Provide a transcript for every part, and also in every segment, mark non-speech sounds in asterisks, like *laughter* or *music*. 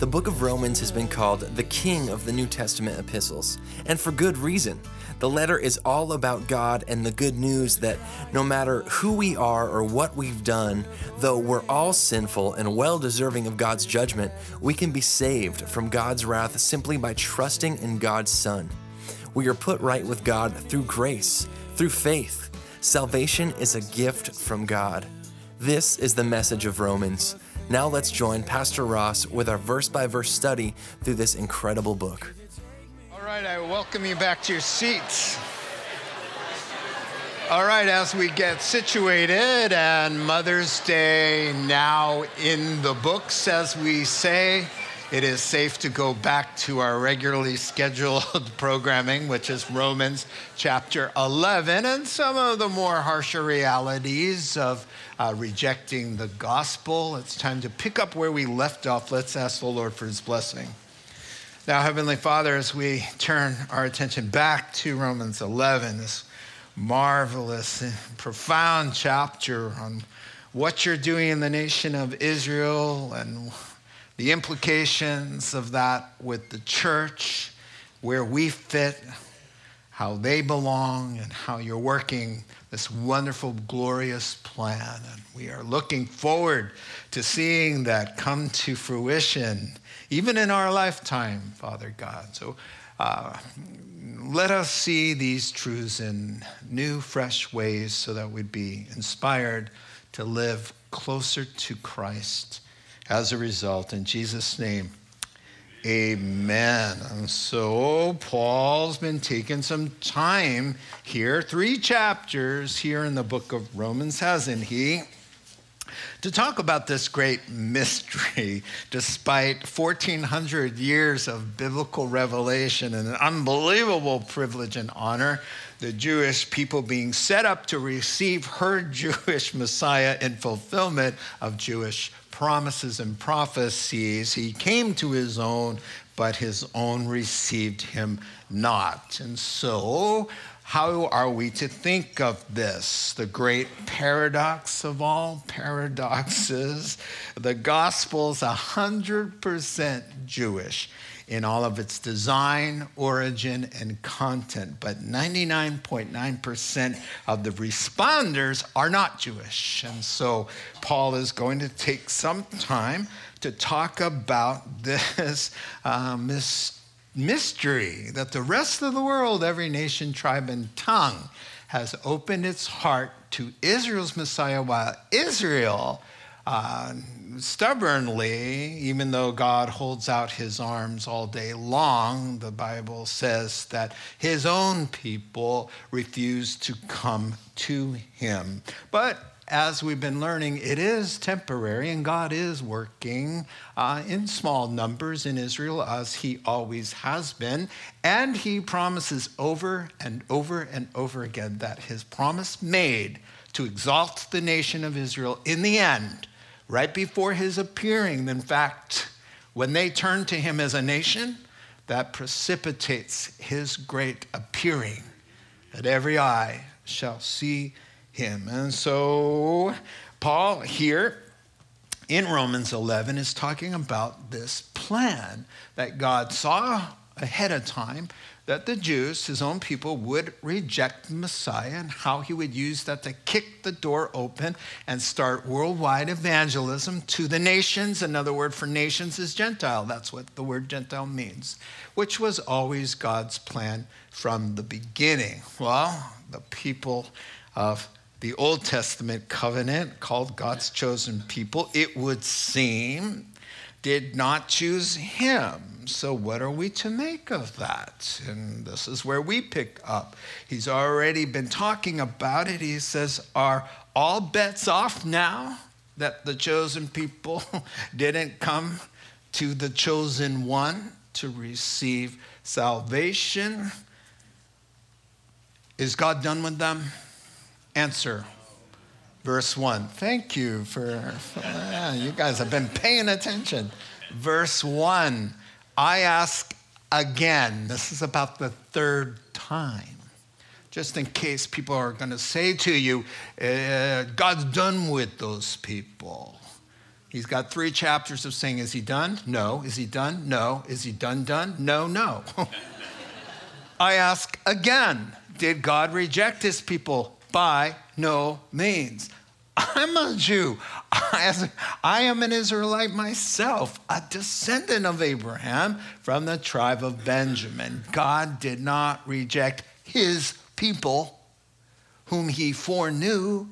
The book of Romans has been called the king of the New Testament epistles, and for good reason. The letter is all about God and the good news that no matter who we are or what we've done, though we're all sinful and well deserving of God's judgment, we can be saved from God's wrath simply by trusting in God's Son. We are put right with God through grace, through faith. Salvation is a gift from God. This is the message of Romans. Now let's join Pastor Ross with our verse by verse study through this incredible book. All right, I welcome you back to your seats. All right, as we get situated, and Mother's Day now in the books, as we say, it is safe to go back to our regularly scheduled *laughs* programming, which is Romans chapter 11, and some of the more harsher realities of uh, rejecting the gospel. It's time to pick up where we left off. Let's ask the Lord for his blessing. Now, Heavenly Father, as we turn our attention back to Romans 11, this marvelous, and profound chapter on what you're doing in the nation of Israel and the implications of that with the church, where we fit, how they belong, and how you're working this wonderful, glorious plan. And we are looking forward to seeing that come to fruition, even in our lifetime, Father God. So uh, let us see these truths in new, fresh ways so that we'd be inspired to live closer to Christ as a result. In Jesus' name, amen. And so Paul's been taking some time here, three chapters here in the book of Romans, hasn't he? to talk about this great mystery, *laughs* despite 1,400 years of biblical revelation and an unbelievable privilege and honor, the Jewish people being set up to receive her *laughs* Jewish Messiah in fulfillment of Jewish promises and prophecies. He came to his own, but his own received him not. And so, how are we to think of this? The great paradox of all paradoxes. The gospel's 100% Jewish in all of its design, origin, and content, but 99.9% of the responders are not Jewish. And so Paul is going to take some time to talk about this uh, mystery that the rest of the world, every nation, tribe, and tongue, has opened its heart to Israel's Messiah, while Israel uh, stubbornly, even though God holds out his arms all day long, the Bible says that his own people refuse to come to him. But as we've been learning, it is temporary, and God is working uh, in small numbers in Israel, as He always has been. And He promises over and over and over again that His promise made to exalt the nation of Israel in the end, right before His appearing. In fact, when they turn to Him as a nation, that precipitates His great appearing, that every eye shall see him. And so, Paul here in Romans 11 is talking about this plan that God saw ahead of time that the Jews, his own people, would reject the Messiah and how he would use that to kick the door open and start worldwide evangelism to the nations. Another word for nations is Gentile. That's what the word Gentile means, which was always God's plan from the beginning. Well, the people of the Old Testament covenant called God's chosen people, it would seem, did not choose him. So, what are we to make of that? And this is where we pick up. He's already been talking about it. He says, Are all bets off now that the chosen people *laughs* didn't come to the chosen one? to receive salvation. Is God done with them? Answer. Verse 1. Thank you for, *laughs* yeah, you guys have been paying attention. Verse 1. I ask again. This is about the third time. Just in case people are going to say to you, uh, God's done with those people. He's got three chapters of saying, Is he done? No. Is he done? No. Is he done, done? No, no. *laughs* I ask again Did God reject his people? By no means. I'm a Jew. *laughs* I am an Israelite myself, a descendant of Abraham from the tribe of Benjamin. God did not reject his people, whom he foreknew.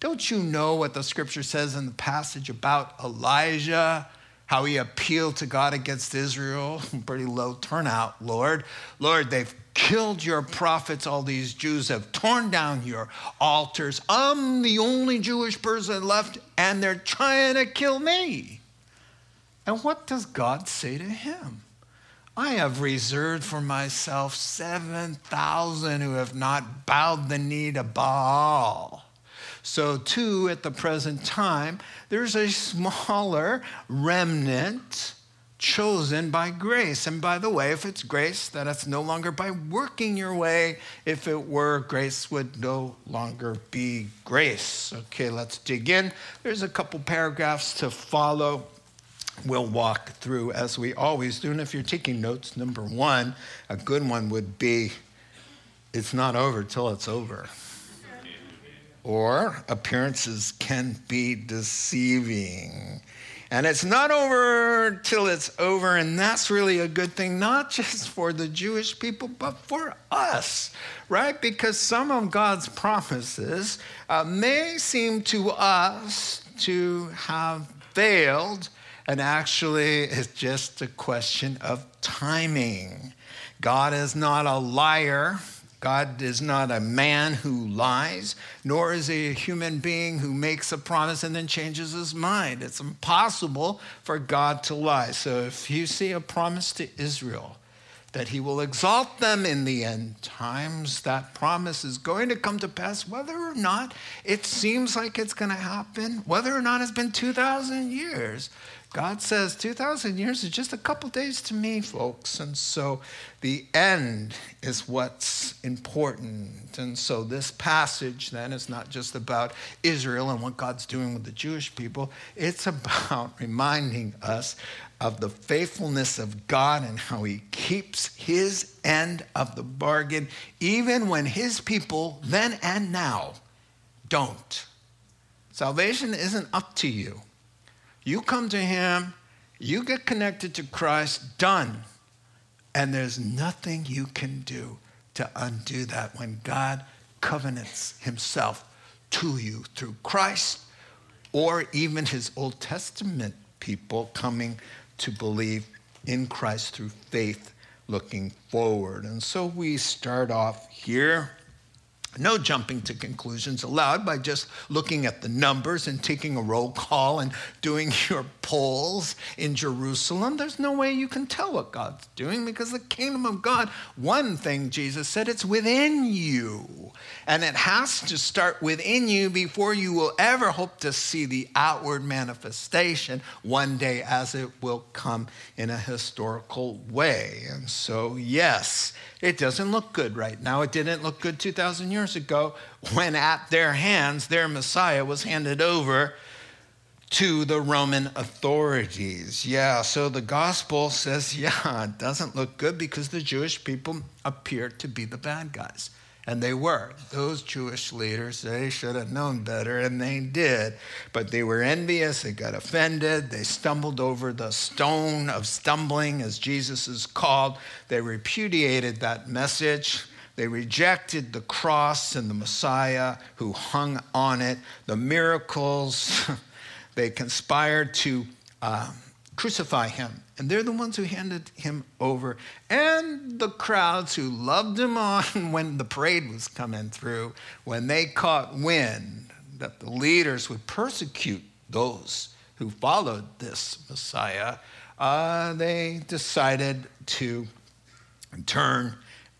Don't you know what the scripture says in the passage about Elijah? How he appealed to God against Israel? *laughs* Pretty low turnout, Lord. Lord, they've killed your prophets. All these Jews have torn down your altars. I'm the only Jewish person left, and they're trying to kill me. And what does God say to him? I have reserved for myself 7,000 who have not bowed the knee to Baal. So, too, at the present time, there's a smaller remnant chosen by grace. And by the way, if it's grace, then it's no longer by working your way. If it were, grace would no longer be grace. Okay, let's dig in. There's a couple paragraphs to follow. We'll walk through as we always do. And if you're taking notes, number one, a good one would be it's not over till it's over or appearances can be deceiving. And it's not over till it's over, and that's really a good thing, not *laughs* just for the Jewish people, but for us, right? Because some of God's promises uh, may seem to us to have failed, and actually, it's just a question of timing. God is not a liar. God is not a man who lies, nor is he a human being who makes a promise and then changes his mind. It's impossible for God to lie. So if you see a promise to Israel that he will exalt them in the end times, that promise is going to come to pass, whether or not it seems like it's going to happen, whether or not it's been 2,000 years. God says 2,000 years is just a couple days to me, folks. And so the end is what's important. And so this passage then is not just about Israel and what God's doing with the Jewish people, it's about *laughs* reminding us of the faithfulness of God and how he keeps his end of the bargain, even when his people, then and now, don't. Salvation isn't up to you. You come to Him, you get connected to Christ, done. And there's nothing you can do to undo that when God covenants Himself to you through Christ or even His Old Testament people coming to believe in Christ through faith looking forward. And so we start off here no jumping to conclusions allowed by just looking at the numbers and taking a roll call and doing *laughs* your polls in Jerusalem. There's no way you can tell what God's doing because the kingdom of God, one thing Jesus said, it's within you. And it has to start within you before you will ever hope to see the outward manifestation one day as it will come in a historical way. And so, yes, it doesn't look good right now. It didn't look good 2,000 years ago *laughs* when at their hands their Messiah was handed over to the Roman authorities. Yeah, so the gospel says, *laughs* yeah, it doesn't look good because the Jewish people appear to be the bad guys. And they were. Those Jewish leaders, they should have known better, and they did. But they were envious, they got offended, they stumbled over the stone of stumbling, as Jesus is called. They repudiated that message. They rejected the cross and the Messiah who hung on it, the miracles. *laughs* they conspired to uh, crucify him and they're the ones who handed him over. And the crowds who loved him on *laughs* when the parade was coming through, when they caught wind that the leaders would persecute those who followed this Messiah, uh, they decided to turn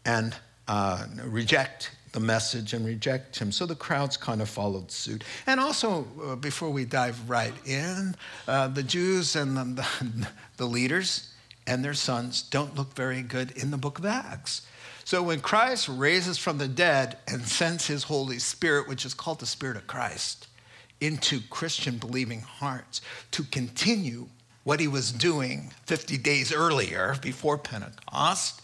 and uh, reject the message and reject him. So the crowds kind of followed suit. And also, uh, before we dive right in, uh, the Jews and the, the, *laughs* the leaders and their sons don't look very good in the book of Acts. So when Christ raises from the dead and sends his Holy Spirit, which is called the Spirit of Christ, into Christian believing hearts to continue what he was doing 50 days earlier before Pentecost,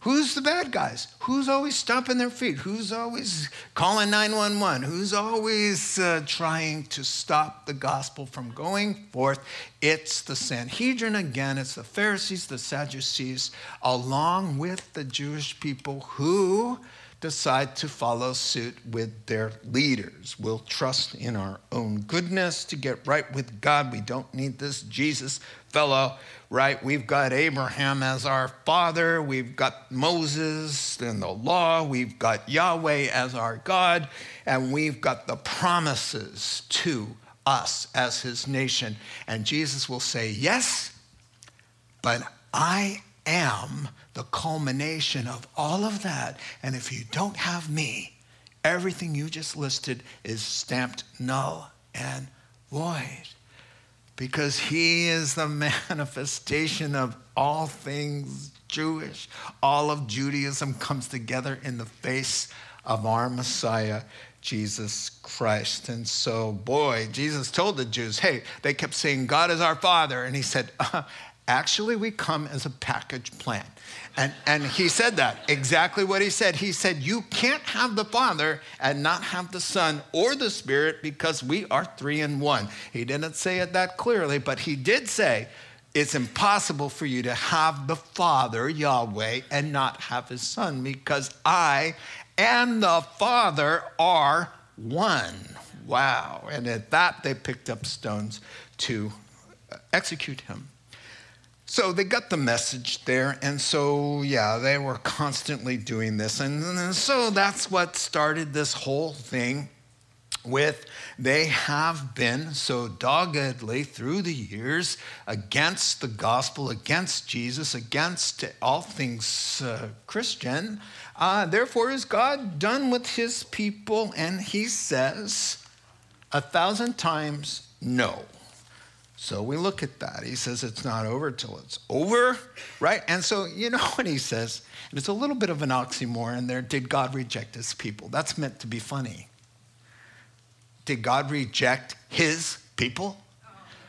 Who's the bad guys? Who's always stomping their feet? Who's always calling 911? Who's always uh, trying to stop the gospel from going forth? It's the Sanhedrin again, it's the Pharisees, the Sadducees, along with the Jewish people who decide to follow suit with their leaders. We'll trust in our own goodness to get right with God. We don't need this Jesus fellow, right? We've got Abraham as our father. We've got Moses and the law. We've got Yahweh as our God. And we've got the promises to us as his nation. And Jesus will say, Yes, but I am the culmination of all of that. And if you don't have me, everything you just listed is stamped null and void. Because he is the *laughs* manifestation of all things Jewish. All of Judaism comes together in the face of our Messiah, Jesus Christ. And so, boy, Jesus told the Jews, hey, they kept saying, God is our Father. And he said, *laughs* uh, actually, we come as a package plan. And, and he said that, exactly what he said. He said, You can't have the Father and not have the Son or the Spirit because we are three in one. He didn't say it that clearly, but he did say, It's impossible for you to have the Father, Yahweh, and not have his Son because I and the Father are one. Wow. And at that, they picked up stones to execute him. So they got the message there. And so, yeah, they were constantly doing this. And, and so that's what started this whole thing with they have been so doggedly through the years against the gospel, against Jesus, against all things uh, Christian. Uh, therefore, is God done with his people? And he says a thousand times no. So we look at that. He says it's not over till it's over, right? And so, you know *laughs* what he says? And it's a little bit of an oxymoron there. Did God reject his people? That's meant to be funny. Did God reject his people?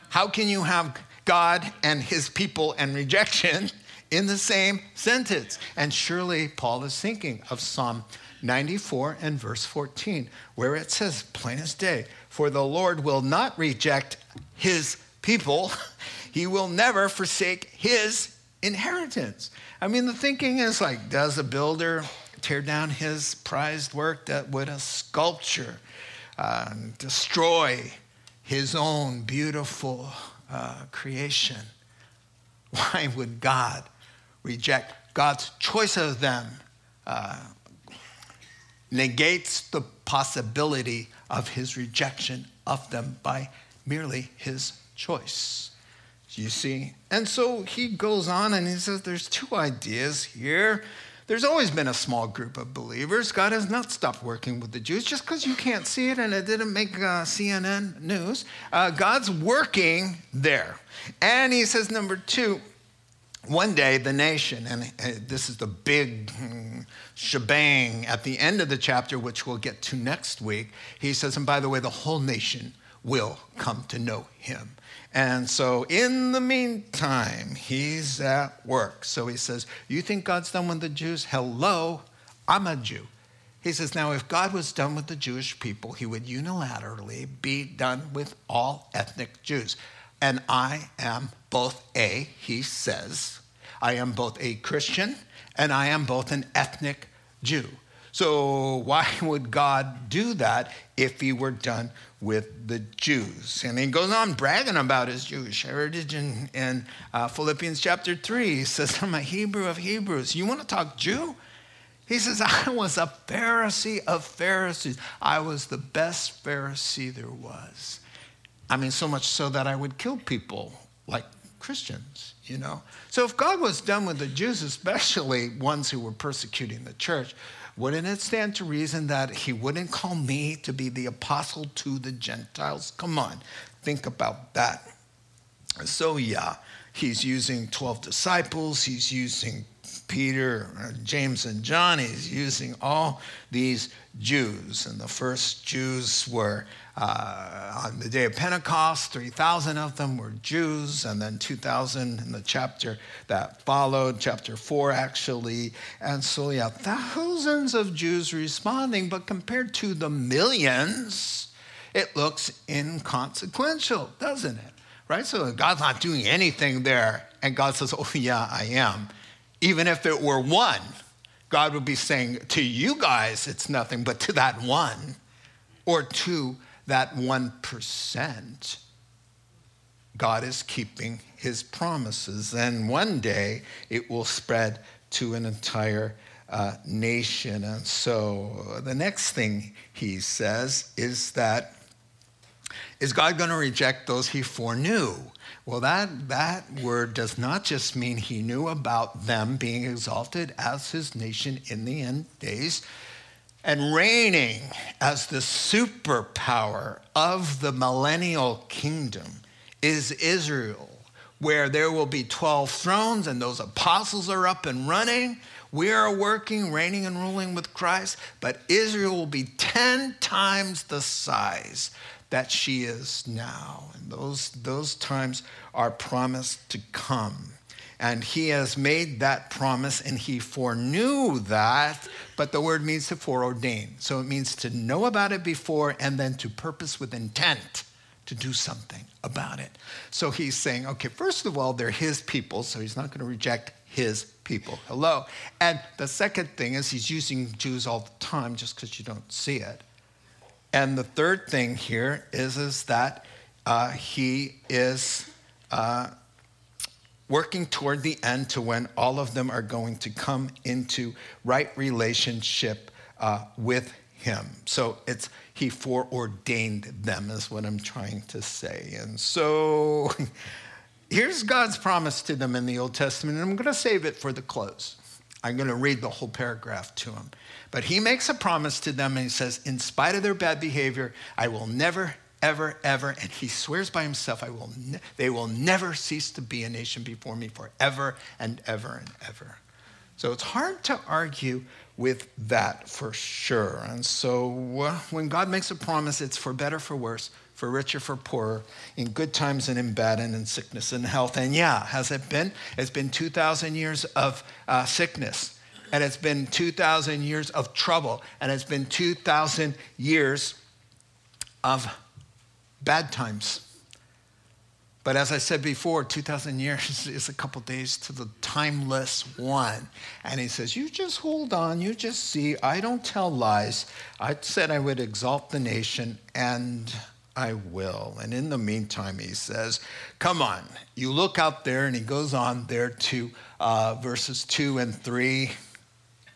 How can you have God and his people and rejection *laughs* in the same sentence? And surely Paul is thinking of Psalm 94 and verse 14, where it says, plain as day, for the Lord will not reject his people, *laughs* he will never forsake his inheritance. I mean, the thinking is like, does a builder tear down his prized work that would a sculpture uh, destroy his own beautiful uh, creation? *laughs* Why would God reject God's choice of them? Uh, negates the possibility of his rejection of them by merely his choice. You see? And so he goes on and he says there's two ideas here. There's always been a small group of believers. God has not stopped working with the Jews just because you can't see it and it didn't make uh, CNN news. Uh, God's working there. And he says, number two, one day the nation, and uh, this is the big hmm, shebang at the end of the chapter, which we'll get to next week. He says, and by the way, the whole nation will come to know him. And so, in the meantime, he's at work. So he says, You think God's done with the Jews? Hello, I'm a Jew. He says, Now, if God was done with the Jewish people, he would unilaterally be done with all ethnic Jews. And I am both a, he says, I am both a Christian and I am both an ethnic Jew. So, why would God do that if he were done with the Jews? And he goes on bragging about his Jewish heritage in, in uh, Philippians chapter 3. He says, I'm a Hebrew of Hebrews. You want to talk Jew? He says, *laughs* I was a Pharisee of Pharisees. I was the best Pharisee there was. I mean, so much so that I would kill people like Christians you know? So if God was done with the Jews, especially ones who were persecuting the church, wouldn't it stand to reason that he wouldn't call me to be the apostle to the Gentiles? Come on, think about that. So, yeah, he's using 12 disciples, he's using Peter, uh, James, and John, he's using all these Jews. And the first Jews were uh, on the day of Pentecost, 3,000 of them were Jews, and then 2,000 in the chapter that followed, chapter 4 actually. And so, yeah, thousands of Jews responding, but compared to the millions, it looks inconsequential, doesn't it? Right? So God's not doing anything there, and God says, Oh, yeah, I am. Even if it were one, God would be saying, To you guys, it's nothing, but to that one, or to that 1%, God is keeping his promises. And one day it will spread to an entire uh, nation. And so the next thing he says is that is God going to reject those he foreknew? Well, that, that word does not just mean he knew about them being exalted as his nation in the end days and reigning as the superpower of the millennial kingdom is Israel, where there will be 12 thrones and those apostles are up and running. We are working, reigning, and ruling with Christ, but Israel will be 10 times the size that she is now. And those, those times are promised to come. And he has made that promise and he foreknew that, but the word means to foreordain. So it means to know about it before and then to purpose with intent to do something about it. So he's saying, okay, first of all, they're his people, so he's not going to reject his people. Hello. And the second thing is he's using Jews all the time just because you don't see it. And the third thing here is, is that uh, he is uh, working toward the end to when all of them are going to come into right relationship uh, with him. So it's he foreordained them, is what I'm trying to say. And so *laughs* here's God's promise to them in the Old Testament, and I'm going to save it for the close. I'm going to read the whole paragraph to him. But he makes a promise to them and he says, In spite of their bad behavior, I will never, ever, ever, and he swears by himself, I will ne- they will never cease to be a nation before me forever and ever and ever. So it's hard to argue with that for sure. And so uh, when God makes a promise, it's for better, for worse, for richer, for poorer, in good times and in bad, and in sickness and health. And yeah, has it been? It's been 2,000 years of uh, sickness and it's been 2,000 years of trouble, and it's been 2,000 years of bad times. But as I said before, 2,000 years *laughs* is a couple days to the timeless one. And he says, You just hold on, you just see. I don't tell lies. I said I would exalt the nation, and I will. And in the meantime, he says, Come on, you look out there, and he goes on there to uh, verses 2 and 3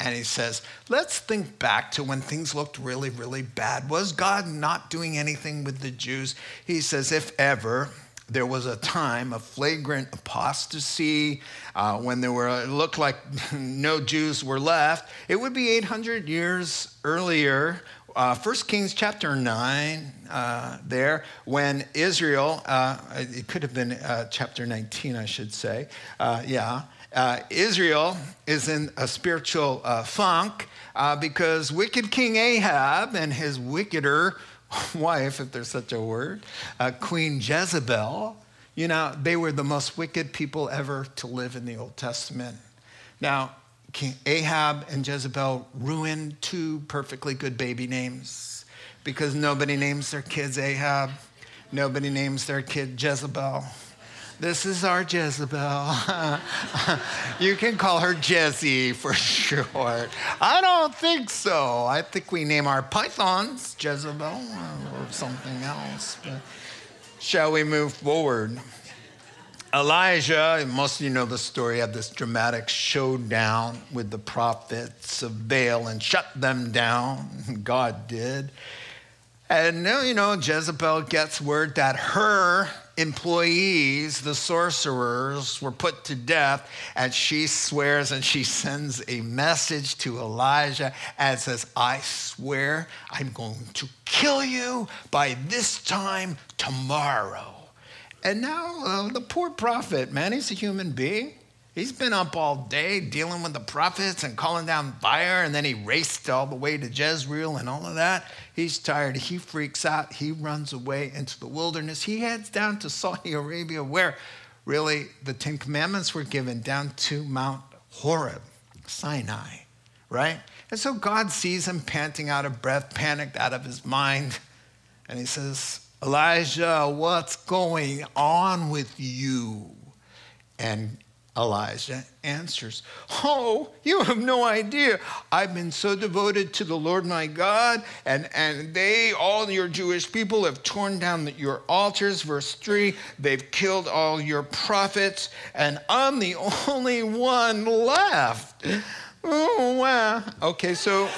and he says, let's think back to when things looked really, really bad. Was God not doing anything with the Jews? He says, if ever, there was a time of flagrant apostasy uh, when there were it looked like *laughs* no jews were left it would be 800 years earlier uh, 1 kings chapter 9 uh, there when israel uh, it could have been uh, chapter 19 i should say uh, yeah uh, Israel is in a spiritual uh, funk uh, because wicked King Ahab and his wickeder *laughs* wife, if there's such a word, uh, Queen Jezebel, you know, they were the most wicked people ever to live in the Old Testament. Now, King Ahab and Jezebel ruined two perfectly good baby names because nobody names their kids Ahab, nobody names their kid Jezebel. This is our Jezebel. *laughs* you can call her Jesse for *laughs* short. I don't think so. I think we name our pythons Jezebel or something else. But shall we move forward? Elijah, most of you know the story, had this dramatic showdown with the prophets of Baal and shut them down. *laughs* God did. And now, you know, Jezebel gets word that her employees, the sorcerers, were put to death, and she swears and she sends a message to Elijah and says, I swear I'm going to kill you by this time tomorrow. And now uh, the poor prophet, man, he's a human being. He's been up all day dealing with the prophets and calling down fire, and then he raced all the way to Jezreel and all of that. He's tired. He freaks out. He runs away into the wilderness. He heads down to Saudi Arabia, where really the Ten Commandments were given, down to Mount Horeb, Sinai, right? And so God sees him panting out of breath, panicked out of his mind, and he says, Elijah, what's going on with you? And Elijah answers, Oh, you have no idea. I've been so devoted to the Lord my God, and, and they, all your Jewish people, have torn down your altars. Verse 3 they've killed all your prophets, and I'm the only one left. Oh, wow. Okay, so.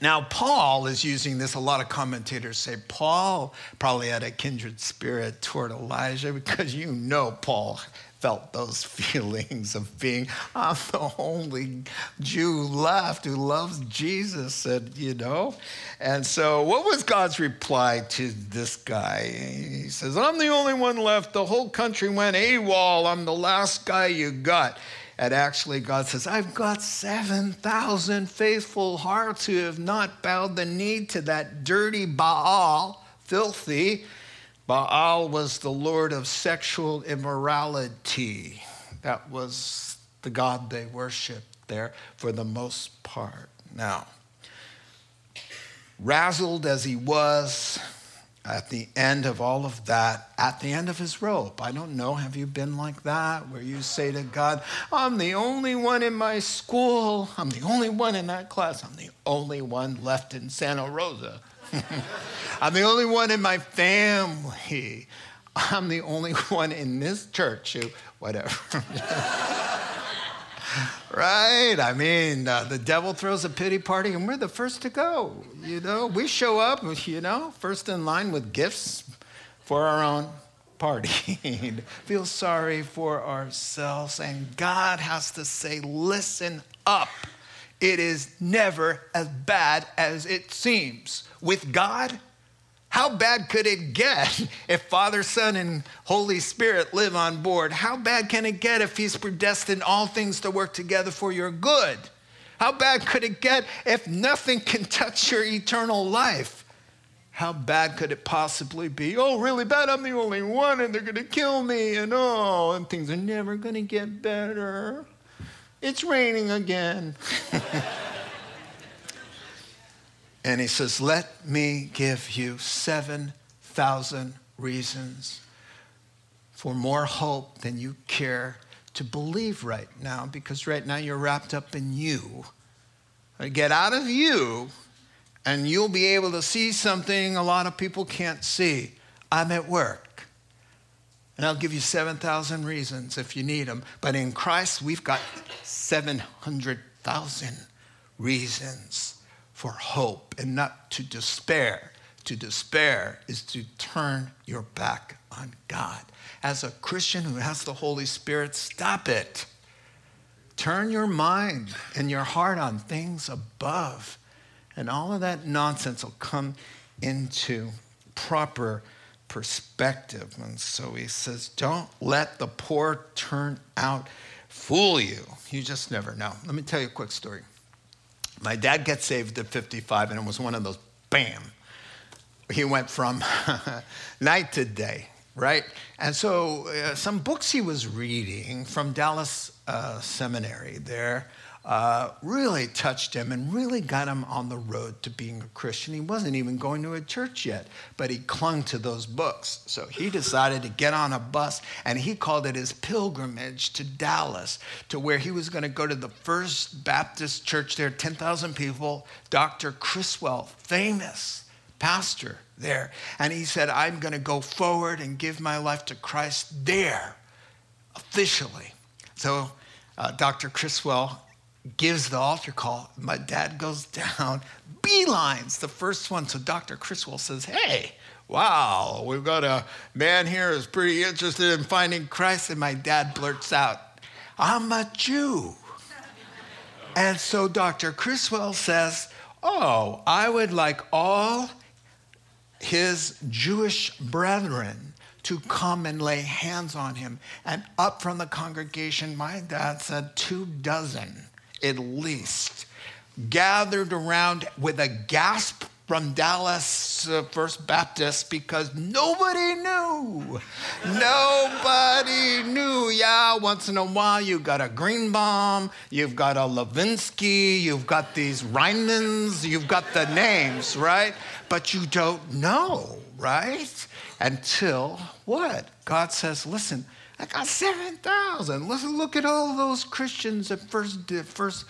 Now, Paul is using this. A lot of commentators say Paul probably had a kindred spirit toward Elijah because you know Paul felt those *laughs* feelings of being, I'm the only Jew left who loves Jesus, and you know. And so, what was God's reply to this guy? He says, I'm the only one left. The whole country went AWOL. I'm the last guy you got. And actually, God says, I've got 7,000 faithful hearts who have not bowed the knee to that dirty Baal, filthy. Baal was the lord of sexual immorality. That was the god they worshiped there for the most part. Now, razzled as he was at the end of all of that, at the end of his rope, I don't know, have you been like that where you say to God, I'm the only one in my school, I'm the only one in that class, I'm the only one left in Santa Rosa. *laughs* I'm the only one in my family. I'm the only *laughs* one in this church who, whatever. *laughs* right? I mean, uh, the devil throws a pity party and we're the first to go. You know, we show up, you know, first in line with gifts for our own party. Feel sorry for ourselves. And God has to say, listen up. It is never as bad as it seems. With God, how bad could it get *laughs* if Father, Son, and Holy Spirit live on board? How bad can it get if He's predestined all things to work together for your good? How bad could it get if nothing can touch your eternal life? How bad could it possibly be? Oh, really bad, I'm the only one, and they're gonna kill me, and oh, and things are never gonna get better. It's raining again. *laughs* and he says, Let me give you 7,000 reasons for more hope than you care to believe right now, because right now you're wrapped up in you. Get out of you, and you'll be able to see something a lot of people can't see. I'm at work. And I'll give you 7,000 reasons if you need them. But in Christ, we've got 700,000 reasons for hope and not to despair. To despair is to turn your back on God. As a Christian who has the Holy Spirit, stop it. Turn your mind and your heart on things above, and all of that nonsense will come into proper perspective. And so he says, Don't let the poor turn out fool you. You just never know. Let me tell you a quick story. My dad got saved at 55, and it was one of those bam. He went from *laughs* night to day, right? And so, uh, some books he was reading from Dallas uh, Seminary there uh, really touched him and really got him on the road to being a Christian. He wasn't even going to a church yet, but he clung to those books. So he decided to get on a bus and he called it his pilgrimage to Dallas, to where he was going to go to the First Baptist church there, 10,000 people, Dr. Criswell, famous pastor there. And he said, I'm going to go forward and give my life to Christ there, officially. So uh, Dr. Criswell gives the altar call. My dad goes *laughs* down, beelines the first one. So Dr. Criswell says, Hey, wow, we've got a man here who's pretty interested in finding Christ. And my dad blurts out, I'm a Jew. And so Dr. Criswell says, Oh, I would like all his Jewish brethren to come and lay hands on him. And up from the congregation, my dad said two dozen at least gathered around with a gasp from Dallas uh, First Baptist because nobody knew. nobody knew. Yeah, once in a while you got a Greenbaum, you've got a Levinsky, you've got these Reinmans, you've got the names, right? But you don't know, right? Until what? God says, listen, I got 7,000. Listen, look at all those Christians at First, first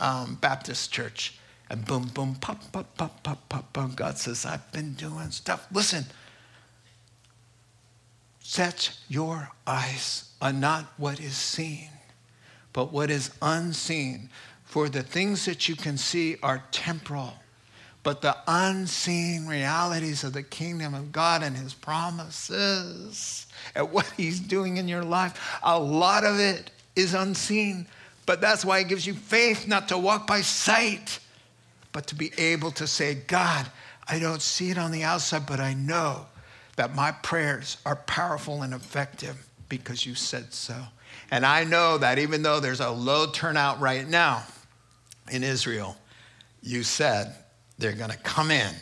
um, Baptist Church. And boom, boom, pop, pop, pop, pop, pop, pop. God says, I've been doing stuff. Listen, set your eyes on not what is seen, but what is unseen. For the things that you can see are temporal, but the unseen realities of the kingdom of God and his promises and what he's doing in your life, a lot of it is unseen. But that's why it gives you faith not to walk by sight but to be able to say, God, I don't see it on the outside, but I know that my prayers are powerful and effective because you said so. And I know that even though there's a low turnout right now in Israel, you said they're going to come in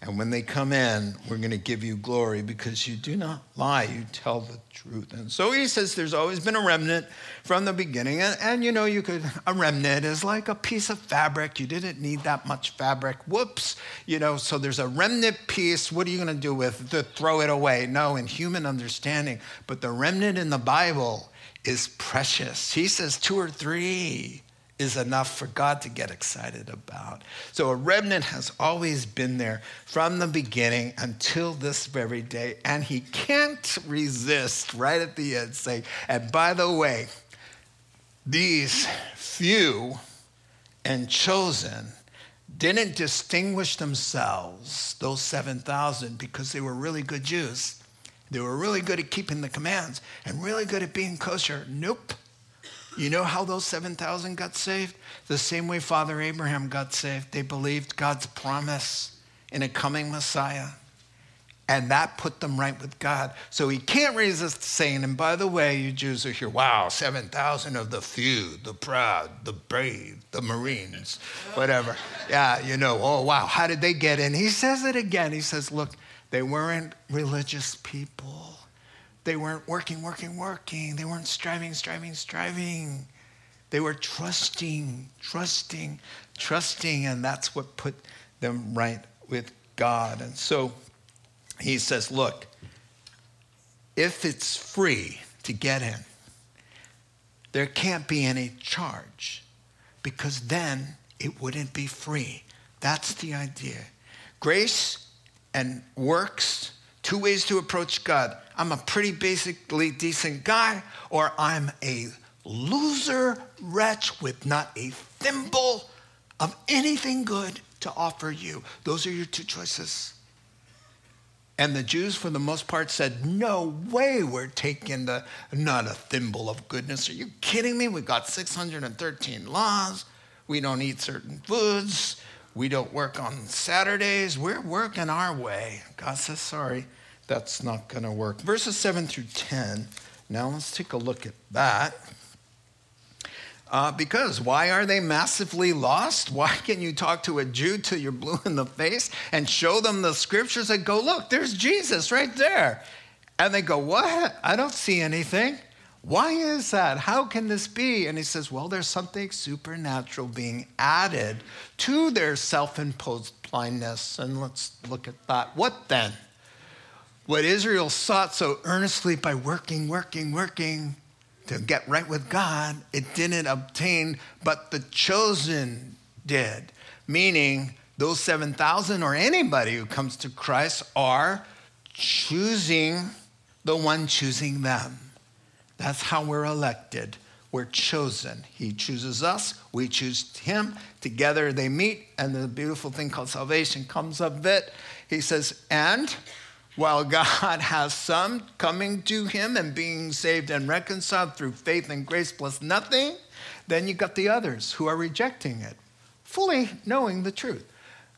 and when they come in, we're going to give you glory because you do not lie. You tell the truth. And so he says there's always been a remnant from the beginning. And, and, you know, you could, a remnant is like a piece of fabric. You didn't need that much fabric. Whoops. You know, so there's a remnant piece. What are you going to do with it? Throw it away? No, in human understanding. But the remnant in the Bible is precious. He says two or three is enough for God to get excited about. So a remnant has always been there from the beginning until this very day. And he can't resist right at the end saying, and by the way, these few and chosen didn't distinguish themselves, those 7,000, because they were really good Jews. They were really good at keeping the commands and really good at being kosher. Nope. You know how those 7,000 got saved? The same way Father Abraham got saved. They believed God's promise in a coming Messiah. And that put them right with God. So he can't resist saying, and by the way, you Jews are here, wow, 7,000 of the few, the proud, the brave, the Marines, whatever. Yeah, you know, oh, wow, how did they get in? He says it again. He says, look, they weren't religious people. They weren't working, working, working. They weren't striving, striving, striving. They were trusting, trusting, trusting, and that's what put them right with God. And so he says, Look, if it's free to get in, there can't be any charge because then it wouldn't be free. That's the idea. Grace and works Two ways to approach God I'm a pretty basically decent guy, or I'm a loser wretch with not a thimble of anything good to offer you. Those are your two choices. And the Jews, for the most part, said, No way we're taking the not a thimble of goodness. Are you kidding me? We've got 613 laws. We don't eat certain foods. We don't work on Saturdays. We're working our way. God says, Sorry that's not going to work. Verses 7 through 10. Now let's take a look at that. Uh, because why are they massively lost? *laughs* Why can you talk to a Jew till you're blue in the face and show them the scriptures and go, look, there's Jesus right there? And they go, what? I don't see anything. Why is that? How can this be? And he says, well, there's something supernatural being added to their self imposed blindness. And let's look at that. What then? What Israel sought so earnestly by working, working, working to get right with God, it didn't obtain, but the chosen did. Meaning, those 7,000 or anybody who comes to Christ are choosing the one choosing them. That's how we're elected. We're chosen. He chooses us, we choose him. Together they meet, and the beautiful thing called salvation comes of it. He says, And while God has some coming to him and being saved and reconciled through faith and grace plus nothing, then you got the others who are rejecting it, fully knowing the truth.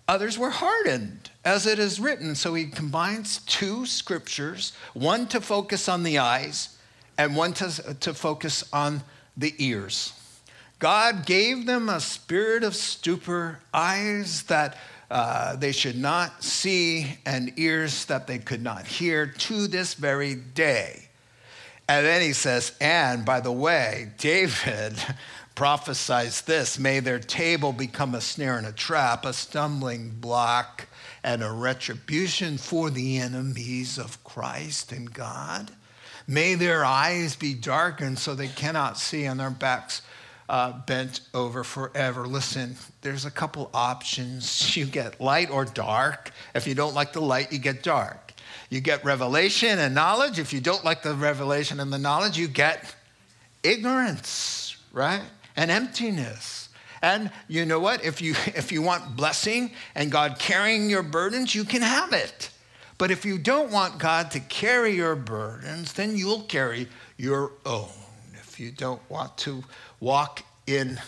Others were hardened, as it is written. So he combines two scriptures, one to focus on the eyes and one to, to focus on the ears. God gave them a spirit of stupor, eyes that uh, they should not see, and ears that they could not hear to this very day. And then he says, and by the way, David *laughs* prophesies this may their table become a snare and a trap, a stumbling block, and a retribution for the enemies of Christ and God. May their eyes be darkened so they cannot see, and their backs uh, bent over forever. Listen, there's a couple options. *laughs* You get light or dark. If you don't like the light, you get dark. You get revelation and knowledge. If you don't like the revelation and the knowledge, you get ignorance, right? And emptiness. And you know what? If you *laughs* if you want blessing and God carrying your burdens, you can have it. But if you don't want God to carry your burdens, then you'll carry your own. If you don't want to walk in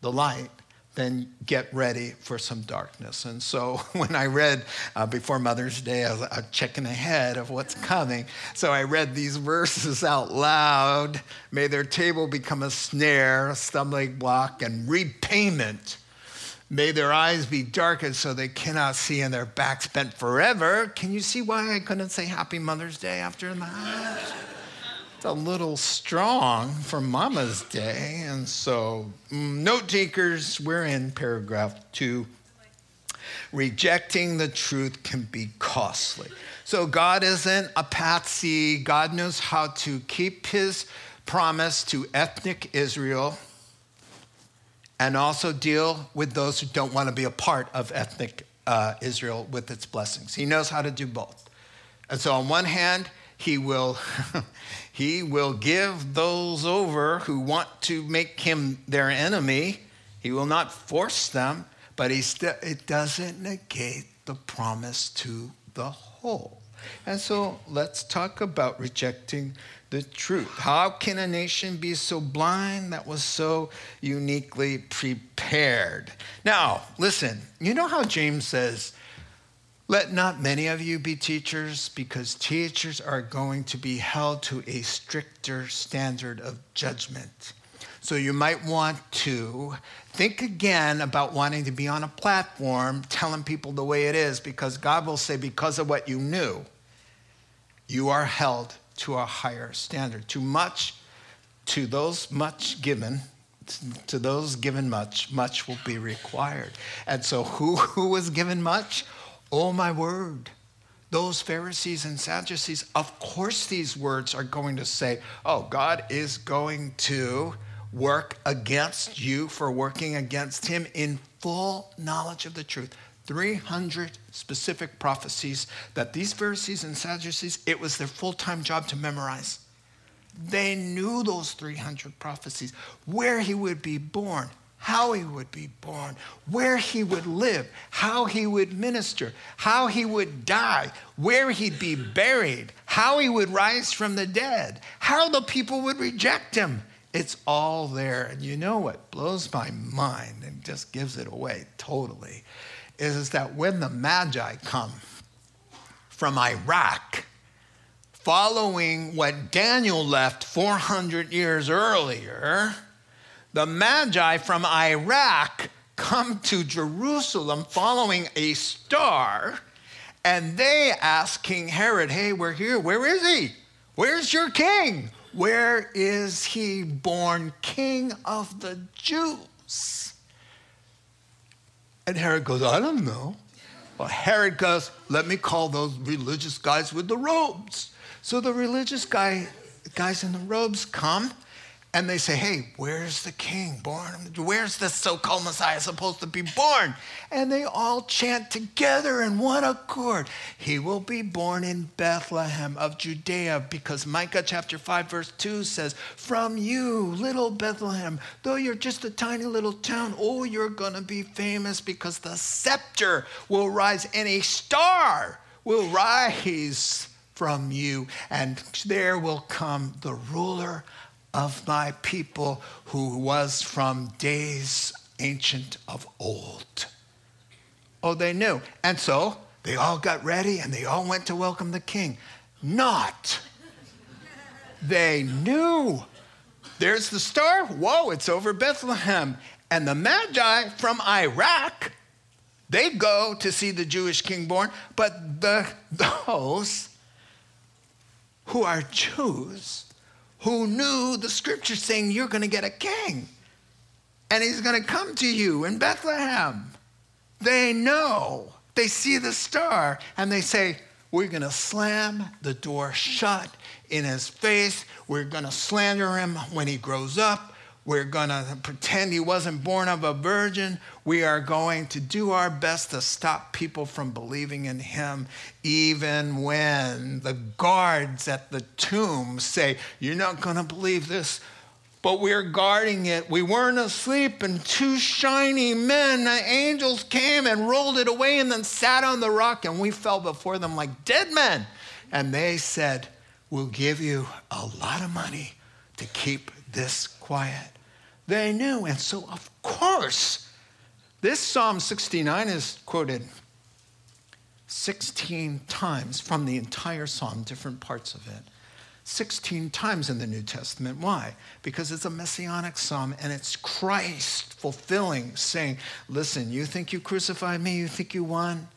the light, then get ready for some darkness. And so *laughs* when I read uh, before Mother's Day, I was uh, checking ahead of what's coming. So I read these *laughs* verses out loud. May their table become a snare, a stumbling block, and repayment May their eyes be darkened so they cannot see and their backs bent forever. Can you see why I couldn't say Happy Mother's Day after that? It's a little strong for Mama's Day. And so, mm, note takers, we're in paragraph two. Rejecting the truth can be costly. So, God isn't a patsy. God knows how to keep his promise to ethnic Israel and also deal with those who don't want to be a part of ethnic uh, Israel with its blessings. He knows how to do both. And so, on one hand, he will, *laughs* he will give those over who want to make him their enemy. He will not force them, but he st- it doesn't negate the promise to the whole. And so let's talk about rejecting the truth. How can a nation be so blind that was so uniquely prepared? Now, listen, you know how James says, let not many of you be teachers, because teachers are going to be held to a stricter standard of judgment. So you might want to think again about wanting to be on a platform telling people the way it is, because God will say, because of what you knew, you are held to a higher standard. Too much, to those much given, to those given much, much will be required. And so, who, who was given much? Oh, my word. Those Pharisees and Sadducees, of course, these words are going to say, oh, God is going to work against you for working against him in full knowledge of the truth. 300 specific prophecies that these Pharisees and Sadducees, it was their full time job to memorize. They knew those 300 prophecies, where he would be born, how he would be born, where he would live, how he would minister, how he would die, where he'd be buried, how he would rise from the dead, how the people would reject him. It's all there. And you know what blows my mind and just gives it away totally is that when the Magi come from Iraq, following what Daniel left 400 years earlier, the Magi from Iraq come to Jerusalem following a star, and they ask King Herod, Hey, we're here. Where is he? Where's your king? Where is he born king of the Jews? And Herod goes, I don't know. Well, Herod goes, let me call those religious guys with the robes. So the religious guy, guys in the robes come, and they say, Hey, where's the king born? Where's this so called Messiah supposed to be born? And they all chant together in one accord He will be born in Bethlehem of Judea, because Micah chapter 5, verse 2 says, From you, little Bethlehem, though you're just a tiny little town, oh, you're going to be famous because the scepter will rise and a star will rise from you, and there will come the ruler of my people who was from days ancient of old. Oh, they knew. And so they all got ready and they all went to welcome the king. Not. They knew. There's the star. Whoa, it's over Bethlehem. And the Magi from Iraq, they go to see the Jewish king born, but the, those who are Jews who knew the scripture saying you're going to get a king and he's going to come to you in Bethlehem. They know. They see the star and they say, We're going to slam the door shut in his face. We're going to slander him when he grows up. We're going to pretend he wasn't born of a virgin. We are going to do our best to stop people from believing in him, even when the guards at the tomb say, You're not going to believe this, but we're guarding it. We weren't asleep, and two shiny men, angels came and rolled it away and then sat on the rock, and we fell before them like dead men. And they said, We'll give you a lot of money to keep this quiet. They knew. And so, of course, this Psalm 69 is quoted 16 times from the entire psalm, different parts of it. 16 times in the New Testament. Why? Because it's a messianic psalm and it's Christ fulfilling, saying, Listen, you think you crucified me? You think you won?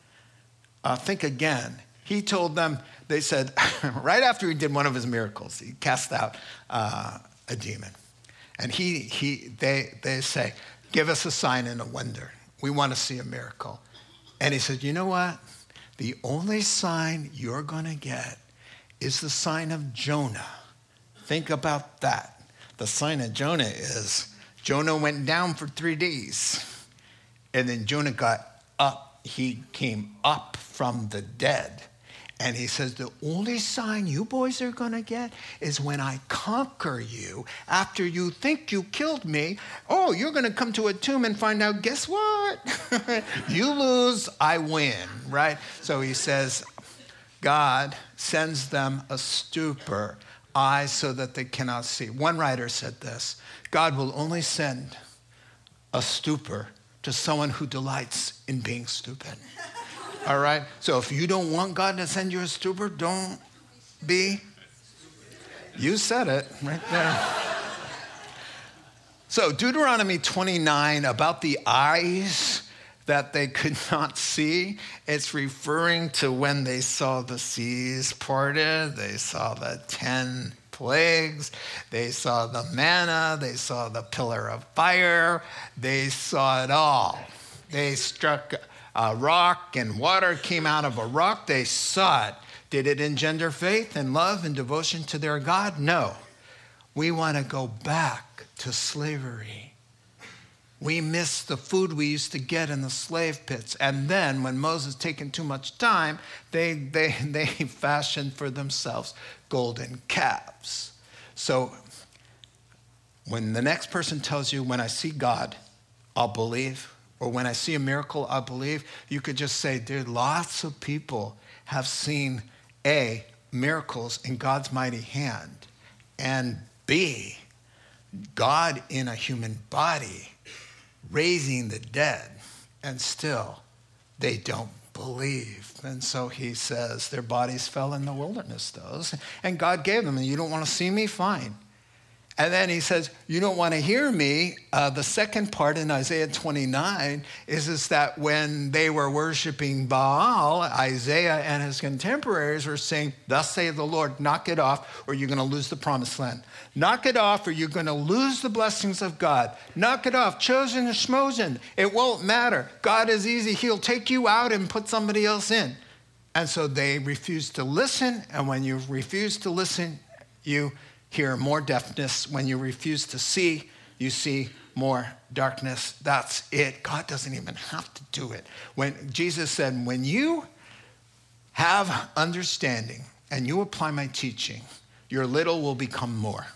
Uh, think again. He told them, they said, *laughs* right after he did one of his miracles, he cast out uh, a demon. And he, he, they, they say, Give us a sign and a wonder. We want to see a miracle. And he said, You know what? The only sign you're going to get is the sign of Jonah. Think about that. The sign of Jonah is Jonah went down for three days, and then Jonah got up. He came up from the dead. And he says, The only sign you boys are going to get is when I conquer you after you think you killed me. Oh, you're going to come to a tomb and find out, guess what? *laughs* you lose, I win, right? So he says, God sends them a stupor, eyes so that they cannot see. One writer said this God will only send a stupor to someone who delights in being stupid. *laughs* All right? So if you don't want God to send you a stupor, don't be. You said it right there. So, Deuteronomy 29 about the eyes that they could not see, it's referring to when they saw the seas parted, they saw the 10 plagues, they saw the manna, they saw the pillar of fire, they saw it all. They struck a rock and water came out of a rock. They saw it. Did it engender faith and love and devotion to their God? No. We want to go back to slavery. We miss the food we used to get in the slave pits. And then, when Moses taken too much time, they, they, *laughs* they fashioned for themselves golden calves. So, when the next person tells you, When I see God, I'll believe, or when I see a miracle, I believe, you could just say, dude, lots of people have seen A, miracles in God's mighty hand, and B, God in a human body raising the dead, and still they don't believe. And so he says, their bodies fell in the wilderness, those, and God gave them, and you don't want to see me? Fine. And then he says, You don't want to hear me. Uh, the second part in Isaiah 29 is, is that when they were worshiping Baal, Isaiah and his contemporaries were saying, Thus saith the Lord, knock it off, or you're going to lose the promised land. Knock it off, or you're going to lose the blessings of God. Knock it off, chosen or schmozen. It won't matter. God is easy. He'll take you out and put somebody else in. And so they refused to listen. And when you refuse to listen, you hear, more deafness. When you refuse to see, you see more darkness. That's it. God doesn't even have to do it. When Jesus said, When you have understanding and you apply my teaching, your little will become more.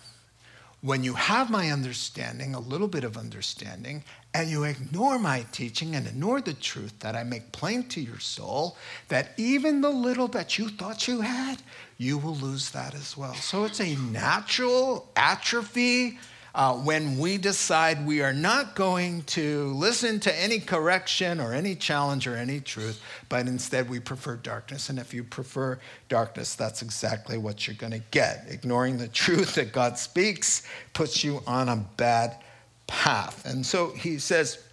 When you have my understanding, a little bit of understanding, and you ignore my teaching and ignore the truth that I make plain to your soul, that even the little that you thought you had, you will lose that as well. So it's a natural atrophy uh, when we decide we are not going to listen to any correction or any challenge or any truth, but instead we prefer darkness. And if you prefer darkness, that's exactly what you're going to get. Ignoring the *laughs* truth that God speaks puts you on a bad path. And so he says,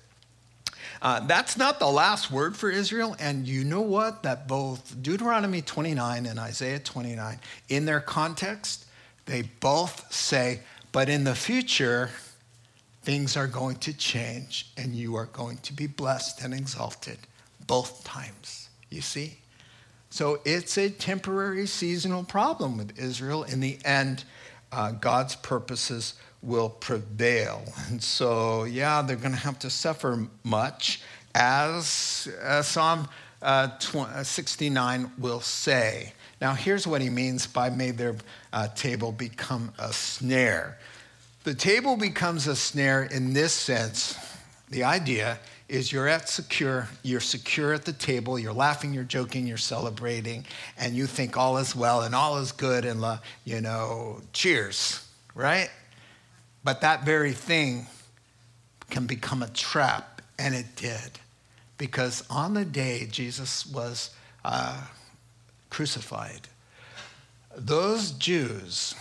uh, that's not the last word for Israel. And you know what? That both Deuteronomy 29 and Isaiah 29, in their context, they both say, but in the future, things are going to change and you are going to be blessed and exalted both times. You see? So it's a temporary seasonal problem with Israel. In the end, uh, God's purposes will prevail. And so, yeah, they're going to have to suffer much, as uh, Psalm uh, uh 69 will say. Now, here's what he means by made their uh, table become a snare. The table becomes a snare in this sense. The idea is you're at secure, you're secure at the table, you're laughing, you're joking, you're celebrating, and you think all is well and all is good and, you know, cheers, right? But that very thing can become a trap, and it did. Because on the day Jesus was uh, crucified, those Jews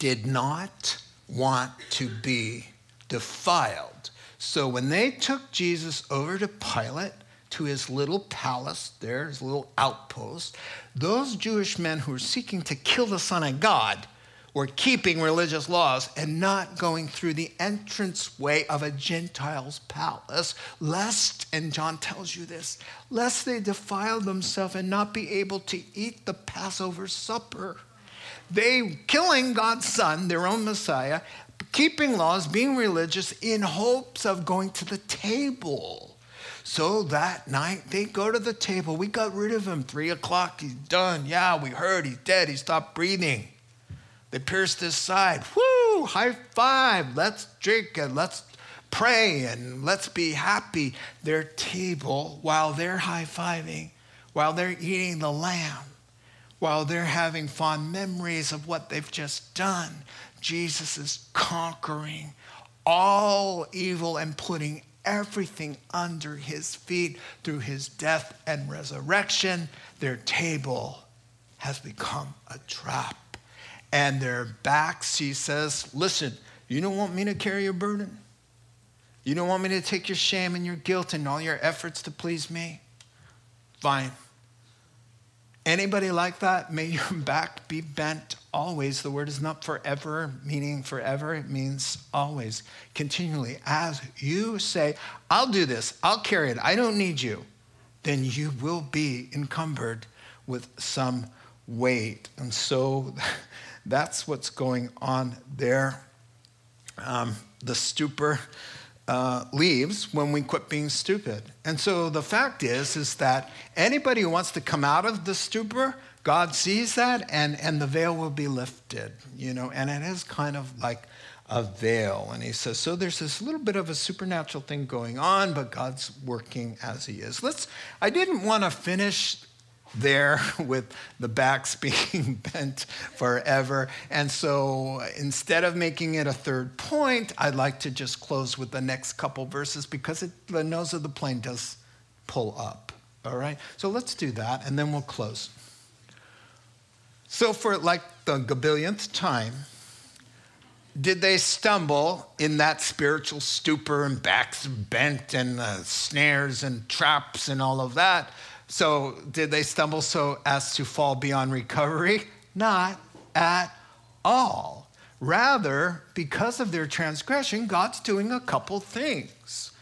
did not want to be defiled. So when they took Jesus over to Pilate, to his little palace there, his little outpost, those Jewish men who were seeking to kill the Son of God were keeping religious laws and not going through the entrance way of a Gentile's palace, lest, and John tells you this, lest they defile themselves and not be able to eat the Passover supper. They killing God's son, their own Messiah, keeping laws, being religious in hopes of going to the table. So that night they go to the table. We got rid of him. Three o'clock, he's done. Yeah, we heard he's dead. He stopped breathing. They pierced his side. Woo! High five. Let's drink and let's pray and let's be happy. Their table, while they're high fiving, while they're eating the lamb, while they're having fond memories of what they've just done, Jesus is conquering all evil and putting everything under his feet through his death and resurrection. Their table has become a trap and their backs, he says, Listen, you don't want me to carry your burden? You don't want me to take your shame and your guilt and all your efforts to please me? Fine. Anybody like that? May your *laughs* back be bent always. The word is not forever, meaning forever. It means always, continually. As you say, I'll do this, I'll carry it, I don't need you, then you will be encumbered with some weight. And so *laughs* that's what's going on there. Um, the stupor uh, leaves when we quit being stupid. And so the fact is, is that anybody who wants to come out of the stupor, God sees that and, and the veil will be lifted, you know, and it is kind of like a veil. And he says, so there's this little bit of a supernatural thing going on, but God's working as he is. Let's, I didn't want to finish there *laughs* with the backs being *laughs* bent forever. And so instead of making it a third point, I'd like to just close with the next couple verses because it, the nose of the plane does pull up. All right? So let's do that and then we'll close. So, for like the gabillionth time, did they stumble in that spiritual stupor and backs bent and uh, snares and traps and all of that? So, did they stumble so as to fall beyond recovery? Not at all. Rather, because of their transgression, God's doing a couple things.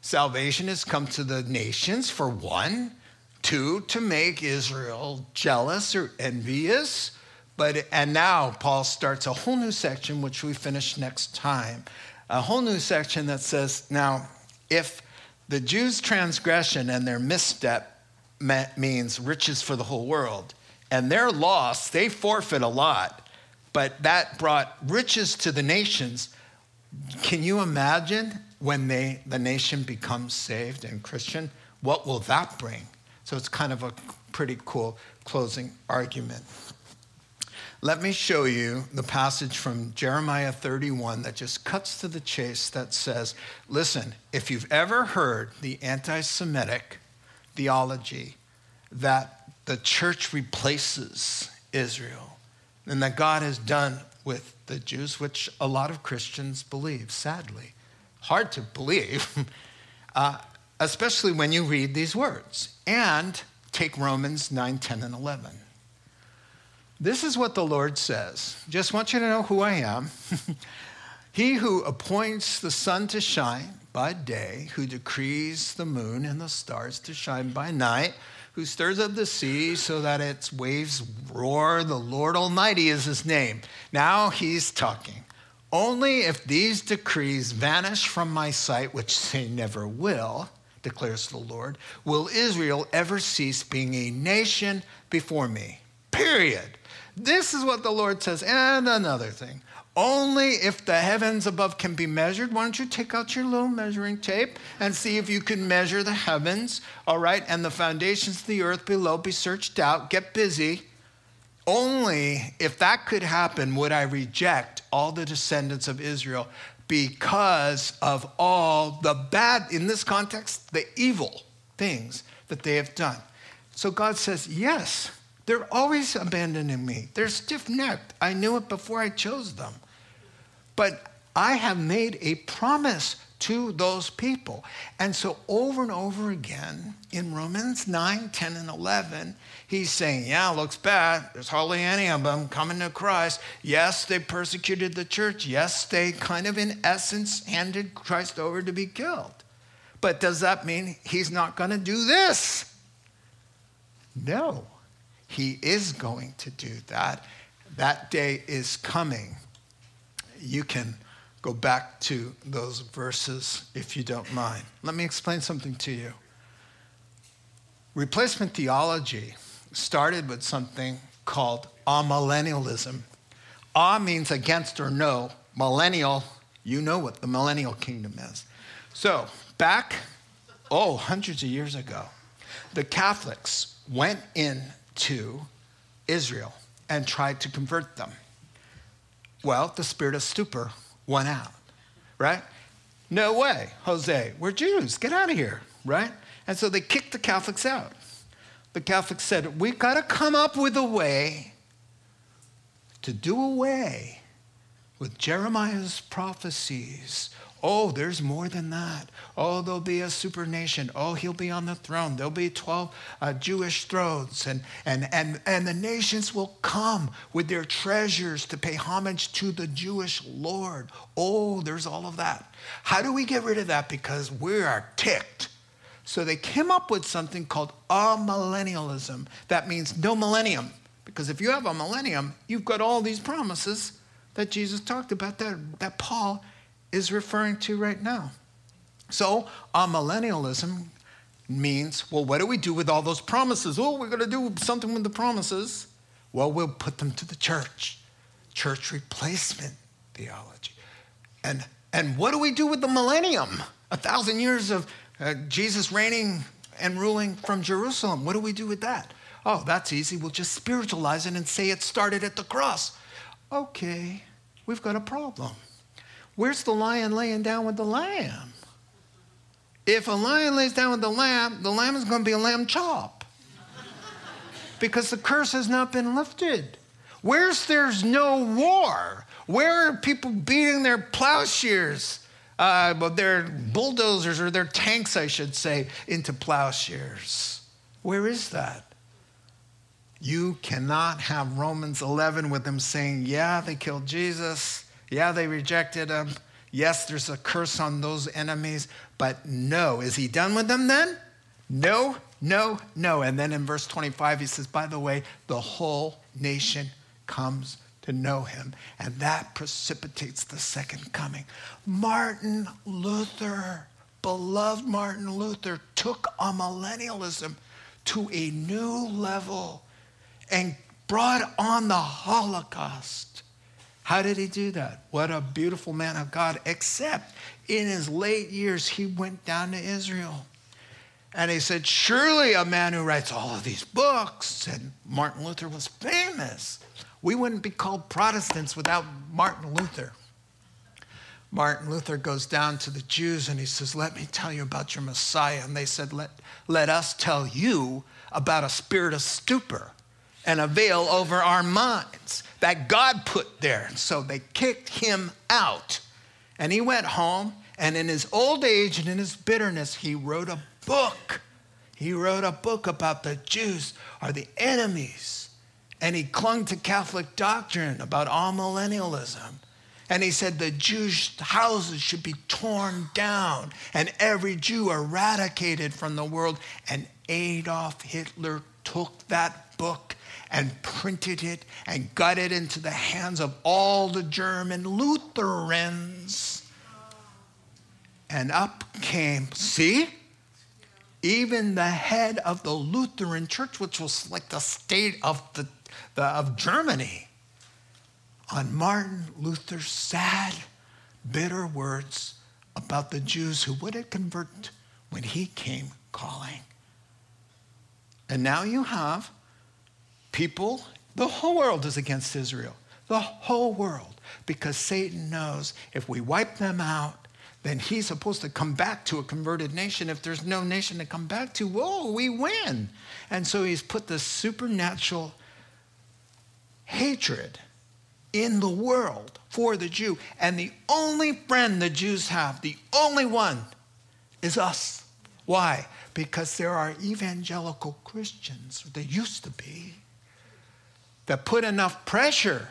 Salvation has come to the nations, for one, two, to make Israel jealous or envious, But and now Paul starts a whole new section, which we finish next time. A whole new section that says, now, if the Jews' transgression and their misstep means riches for the whole world, and their loss, they forfeit a lot, but that brought riches to the nations. Can you imagine when they, the nation becomes saved and Christian? What will that bring? So it's kind of a pretty cool closing argument. Let me show you the passage from Jeremiah 31 that just cuts to the chase that says, listen, if you've ever heard the anti Semitic theology that the church replaces Israel and that God has done with the Jews, which a lot of Christians believe, sadly. Hard to believe, *laughs* uh, especially when you read these words. And take Romans 9, 10, and 11. This is what the Lord says. Just want you to know who I am. *laughs* he who appoints the sun to shine by day, who decrees the moon and the stars to shine by night, who stirs up the sea so that its waves roar, the Lord Almighty is his name. Now he's talking. Only if these decrees vanish from my sight, which they never will, declares the Lord, will Israel ever cease being a nation before me. Period. This is what the Lord says. And another thing only if the heavens above can be measured, why don't you take out your little measuring tape and see if you can measure the heavens, all right? And the foundations of the earth below be searched out. Get busy. Only if that could happen would I reject all the descendants of Israel because of all the bad, in this context, the evil things that they have done. So God says, Yes, they're always abandoning me. They're stiff necked. I knew it before I chose them. But I have made a promise to those people. And so, over and over again in Romans 9, 10, and 11, he's saying, Yeah, looks bad. There's hardly any of them coming to Christ. Yes, they persecuted the church. Yes, they kind of, in essence, handed Christ over to be killed. But does that mean he's not going to do this? No. He is going to do that. That day is coming. You can go back to those verses if you don't mind. Let me explain something to you. Replacement theology started with something called amillennialism. A means against or no. Millennial, you know what the millennial kingdom is. So, back, oh, hundreds of years ago, the Catholics went into Israel and tried to convert them. Well, the spirit of stupor went out, right? No way, Jose, we're Jews, get out of here, right? And so they kicked the Catholics out. The Catholics said, We've got to come up with a way to do away with Jeremiah's prophecies Oh, there's more than that. Oh, there'll be a super nation. Oh, he'll be on the throne. There'll be 12 uh, Jewish thrones. And, and, and, and the nations will come with their treasures to pay homage to the Jewish Lord. Oh, there's all of that. How do we get rid of that? Because we are ticked. So they came up with something called amillennialism. That means no millennium. Because if you have a millennium, you've got all these promises that Jesus talked about, that, that Paul is referring to right now. So, amillennialism means, well, what do we do with all those promises? Oh, we're going to do something with the promises. Well, we'll put them to the church. Church replacement theology. And, and what do we do with the millennium? A thousand years of uh, Jesus reigning and ruling from Jerusalem. What do we do with that? Oh, that's easy. We'll just spiritualize it and say it started at the cross. Okay, we've got a problem. Where's the lion laying down with the lamb? If a lion lays down with the lamb, the lamb is going to be a lamb chop because the curse has not been lifted. Where's there's no war? Where are people beating their plowshares, uh, their bulldozers or their tanks, I should say, into plowshares? Where is that? You cannot have Romans 11 with them saying, yeah, they killed Jesus. Yeah, they rejected him. Yes, there's a curse on those enemies, but no. Is he done with them then? No, no, no. And then in verse 25, he says, by the way, the whole nation comes to know him, and that precipitates the second coming. Martin Luther, beloved Martin Luther, took amillennialism to a new level and brought on the Holocaust. How did he do that? What a beautiful man of God, except in his late years, he went down to Israel. And he said, Surely a man who writes all of these books, and Martin Luther was famous. We wouldn't be called Protestants without Martin Luther. Martin Luther goes down to the Jews and he says, Let me tell you about your Messiah. And they said, Let, let us tell you about a spirit of stupor and a veil over our minds that God put there. So they kicked him out. And he went home, and in his old age and in his bitterness, he wrote a book. He wrote a book about the Jews are the enemies and he clung to Catholic doctrine about amillennialism. And he said the Jewish houses should be torn down and every Jew eradicated from the world. And Adolf Hitler took that book and printed it and got it into the hands of all the German Lutherans. And up came, see? Even the head of the Lutheran church, which was like the state of the the, of Germany on Martin Luther's sad, bitter words about the Jews who wouldn't convert when he came calling. And now you have people, the whole world is against Israel. The whole world. Because Satan knows if we wipe them out, then he's supposed to come back to a converted nation. If there's no nation to come back to, whoa, we win. And so he's put the supernatural hatred in the world for the Jew. And the only friend the Jews have, the only one, is us. Why? Because there are evangelical Christians, there used to be, that put enough pressure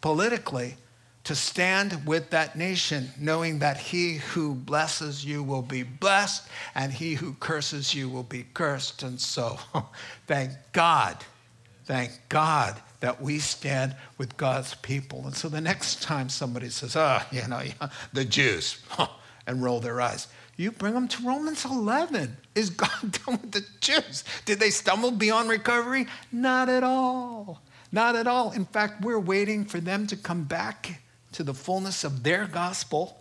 politically to stand with that nation, knowing that he who blesses you will be blessed and he who curses you will be cursed. And so, *laughs* thank God, thank God that we stand with God's people. And so the next time somebody says, oh, *laughs* you know, the Jews, *laughs* and roll their eyes, you bring them to Romans 11. Is God done with the Jews? Did they stumble beyond recovery? Not at all. Not at all. In fact, we're waiting for them to come back to the fullness of their gospel.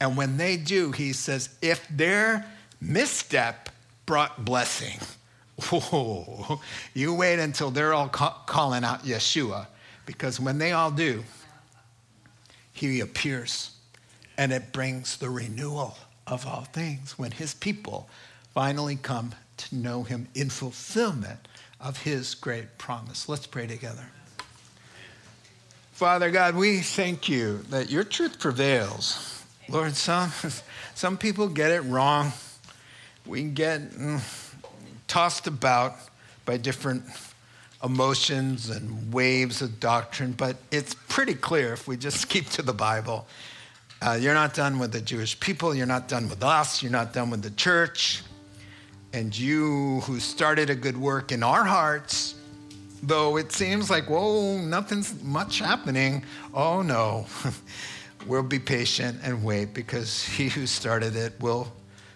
And when they do, he says, if their misstep brought blessing, Whoa, you wait until they're all ca- calling out Yeshua, because when they all do, he appears and it brings the renewal of all things when his people finally come to know him in fulfillment of his great promise. Let's pray together. Father God, we thank you that your truth prevails. Lord, some, *laughs* some people get it wrong. We get. Mm, tossed about by different emotions and waves of doctrine, but it's pretty clear if we just *laughs* keep to the Bible. Uh, you're not done with the Jewish people, you're not done with us, you're not done with the church. And you who started a good work in our hearts, though it seems like, whoa, nothing's much happening. Oh no, *laughs* we'll be patient and wait because *laughs* he who started it will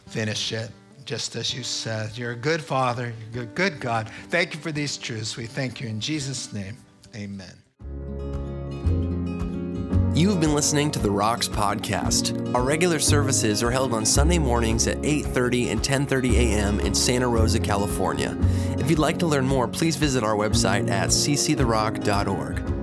finish it just as you said. You're a good father, you're a good God. Thank you for these truths. We thank you in Jesus' name. Amen. You have been listening to the Rocks podcast. Our regular services are held on Sunday mornings at 8:30 and 10:30 a.m. in Santa Rosa, California. If you'd like to learn more, please visit our website at cctherock.org.